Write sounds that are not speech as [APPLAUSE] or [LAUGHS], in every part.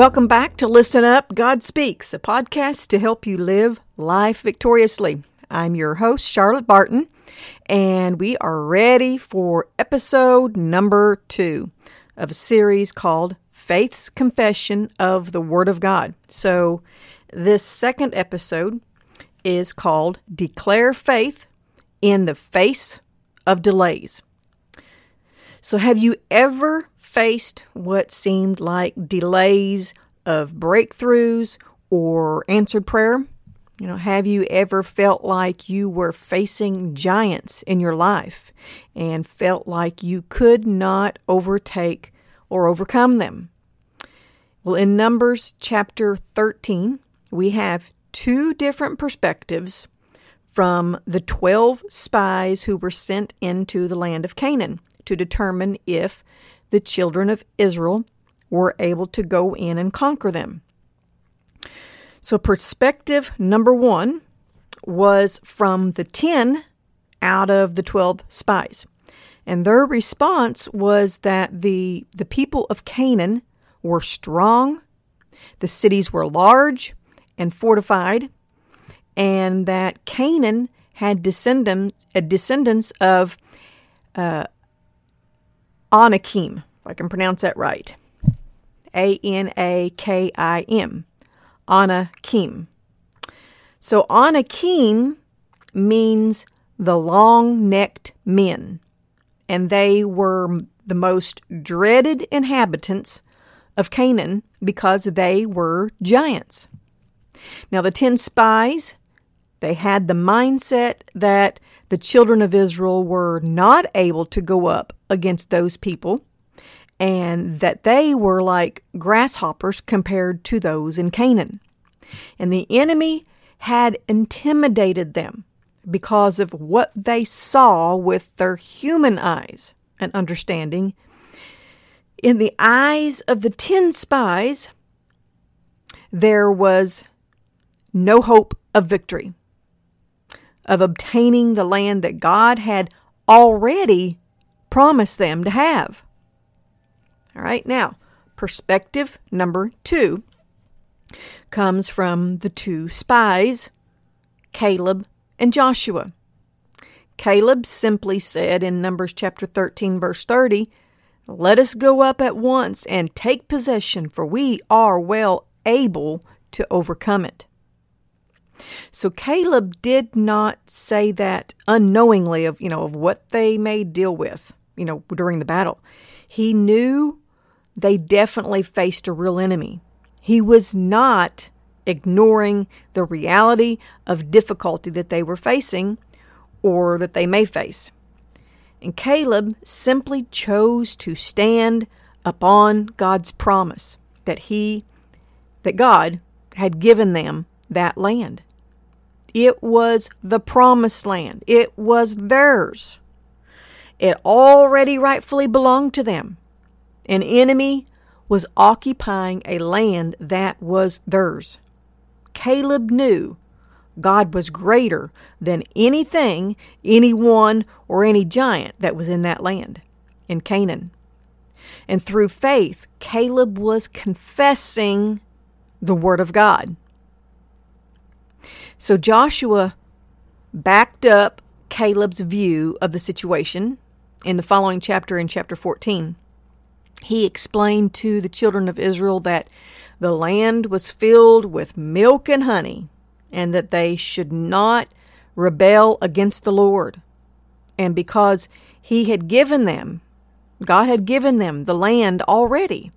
Welcome back to Listen Up, God Speaks, a podcast to help you live life victoriously. I'm your host, Charlotte Barton, and we are ready for episode number two of a series called Faith's Confession of the Word of God. So, this second episode is called Declare Faith in the Face of Delays. So, have you ever faced what seemed like delays of breakthroughs or answered prayer? You know, have you ever felt like you were facing giants in your life and felt like you could not overtake or overcome them? Well, in Numbers chapter 13, we have two different perspectives from the 12 spies who were sent into the land of Canaan to determine if the children of Israel were able to go in and conquer them. So, perspective number one was from the 10 out of the 12 spies. And their response was that the, the people of Canaan were strong, the cities were large and fortified, and that Canaan had descendant, uh, descendants of uh, Anakim, if I can pronounce that right. A N A K I M. Anakim. So Anakim means the long necked men, and they were the most dreaded inhabitants of Canaan because they were giants. Now, the ten spies, they had the mindset that the children of Israel were not able to go up against those people and that they were like grasshoppers compared to those in Canaan. And the enemy had intimidated them because of what they saw with their human eyes and understanding. In the eyes of the ten spies, there was no hope of victory of obtaining the land that God had already promised them to have. All right, now, perspective number two comes from the two spies, Caleb and Joshua. Caleb simply said in Numbers chapter 13, verse 30, Let us go up at once and take possession, for we are well able to overcome it. So Caleb did not say that unknowingly of, you know, of what they may deal with, you know, during the battle. He knew they definitely faced a real enemy. He was not ignoring the reality of difficulty that they were facing or that they may face. And Caleb simply chose to stand upon God's promise that he that God had given them that land. It was the promised land, it was theirs. It already rightfully belonged to them. An enemy was occupying a land that was theirs. Caleb knew God was greater than anything, anyone, or any giant that was in that land, in Canaan. And through faith, Caleb was confessing the Word of God. So Joshua backed up Caleb's view of the situation in the following chapter, in chapter 14. He explained to the children of Israel that the land was filled with milk and honey, and that they should not rebel against the Lord. And because he had given them, God had given them the land already.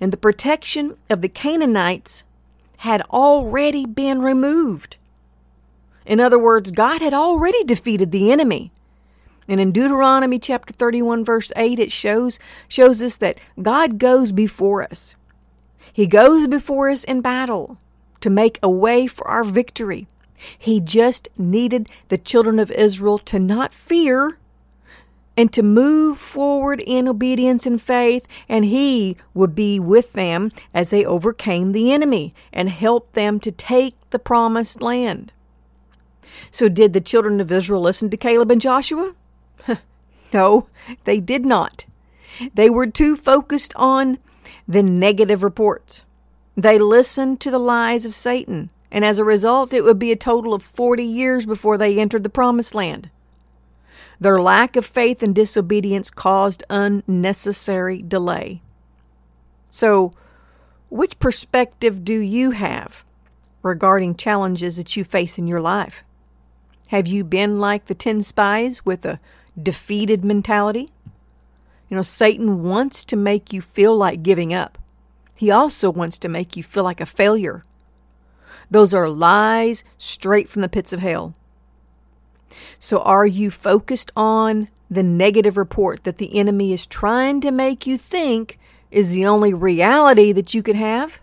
And the protection of the Canaanites had already been removed. In other words, God had already defeated the enemy. And in Deuteronomy chapter 31 verse 8 it shows shows us that God goes before us. He goes before us in battle to make a way for our victory. He just needed the children of Israel to not fear and to move forward in obedience and faith, and He would be with them as they overcame the enemy and help them to take the promised land. So, did the children of Israel listen to Caleb and Joshua? [LAUGHS] no, they did not. They were too focused on the negative reports. They listened to the lies of Satan, and as a result, it would be a total of 40 years before they entered the promised land. Their lack of faith and disobedience caused unnecessary delay. So, which perspective do you have regarding challenges that you face in your life? Have you been like the 10 spies with a defeated mentality? You know, Satan wants to make you feel like giving up. He also wants to make you feel like a failure. Those are lies straight from the pits of hell. So, are you focused on the negative report that the enemy is trying to make you think is the only reality that you could have?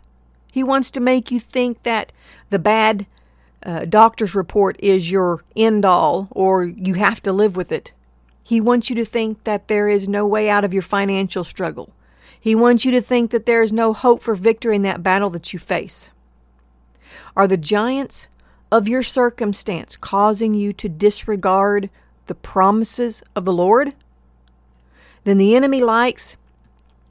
He wants to make you think that the bad uh, doctor's report is your end all or you have to live with it. He wants you to think that there is no way out of your financial struggle. He wants you to think that there is no hope for victory in that battle that you face. Are the giants of your circumstance causing you to disregard the promises of the Lord? Then the enemy likes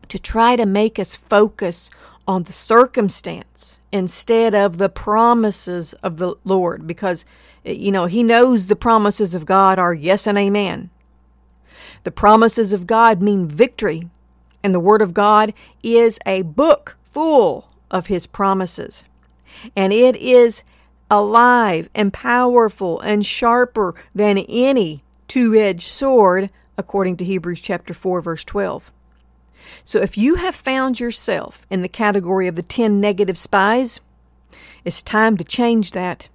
to try to make us focus on the circumstance instead of the promises of the Lord because, you know, he knows the promises of God are yes and amen. The promises of God mean victory, and the Word of God is a book full of His promises. And it is alive and powerful and sharper than any two edged sword, according to Hebrews chapter 4, verse 12. So if you have found yourself in the category of the 10 negative spies, it's time to change that.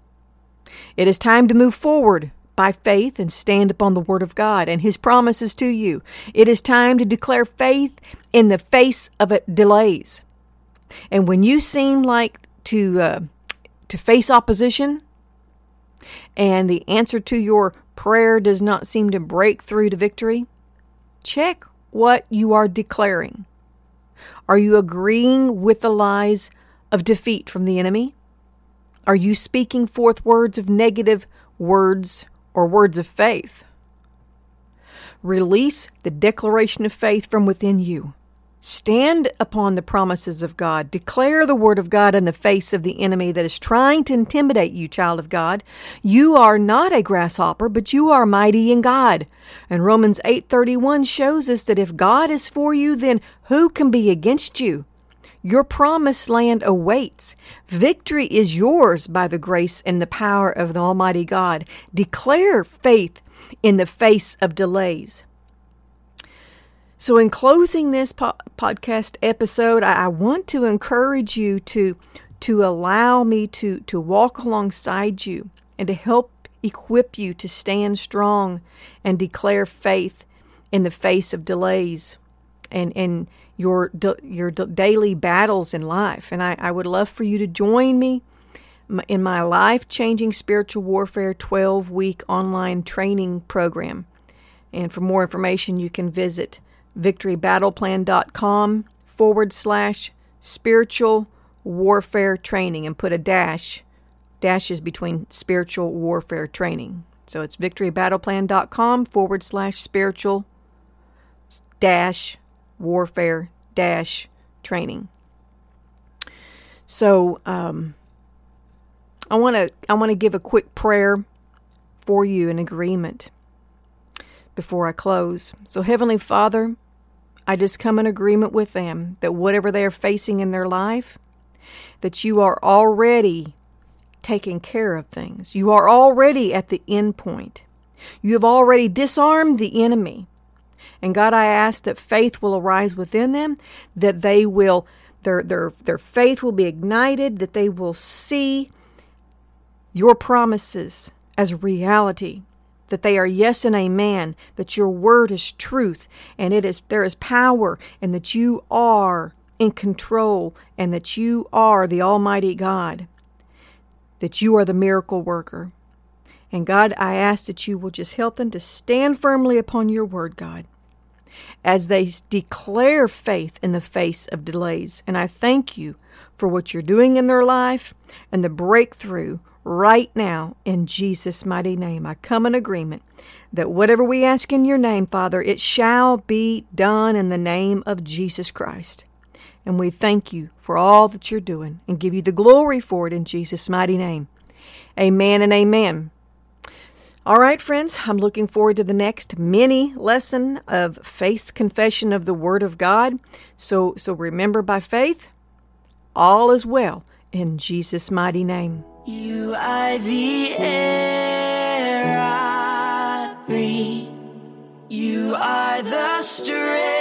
It is time to move forward by faith and stand upon the Word of God and His promises to you. It is time to declare faith in the face of delays. And when you seem like to uh, to face opposition, and the answer to your prayer does not seem to break through to victory, check what you are declaring. Are you agreeing with the lies of defeat from the enemy? Are you speaking forth words of negative words or words of faith. Release the declaration of faith from within you. Stand upon the promises of God. Declare the word of God in the face of the enemy that is trying to intimidate you, child of God. You are not a grasshopper, but you are mighty in God. And Romans 8:31 shows us that if God is for you, then who can be against you? Your promised land awaits. Victory is yours by the grace and the power of the Almighty God. Declare faith in the face of delays. So, in closing this po- podcast episode, I-, I want to encourage you to to allow me to to walk alongside you and to help equip you to stand strong and declare faith in the face of delays and and your your daily battles in life. And I, I would love for you to join me in my life changing spiritual warfare 12 week online training program. And for more information, you can visit victorybattleplan.com forward slash spiritual warfare training and put a dash, dashes between spiritual warfare training. So it's victorybattleplan.com forward slash spiritual dash warfare dash training. So um, I want to I want to give a quick prayer for you in agreement before I close. So Heavenly Father, I just come in agreement with them that whatever they are facing in their life, that you are already taking care of things. You are already at the end point. You have already disarmed the enemy. And God, I ask that faith will arise within them, that they will their their their faith will be ignited, that they will see your promises as reality, that they are yes and amen, that your word is truth and it is there is power and that you are in control and that you are the almighty God. That you are the miracle worker. And God, I ask that you will just help them to stand firmly upon your word, God as they declare faith in the face of delays. And I thank you for what you're doing in their life and the breakthrough right now in Jesus' mighty name. I come in agreement that whatever we ask in your name, Father, it shall be done in the name of Jesus Christ. And we thank you for all that you're doing and give you the glory for it in Jesus' mighty name. Amen and amen. All right, friends, I'm looking forward to the next mini lesson of faith's confession of the Word of God. So, so remember by faith, all is well in Jesus' mighty name. You are the air I breathe. You are the strength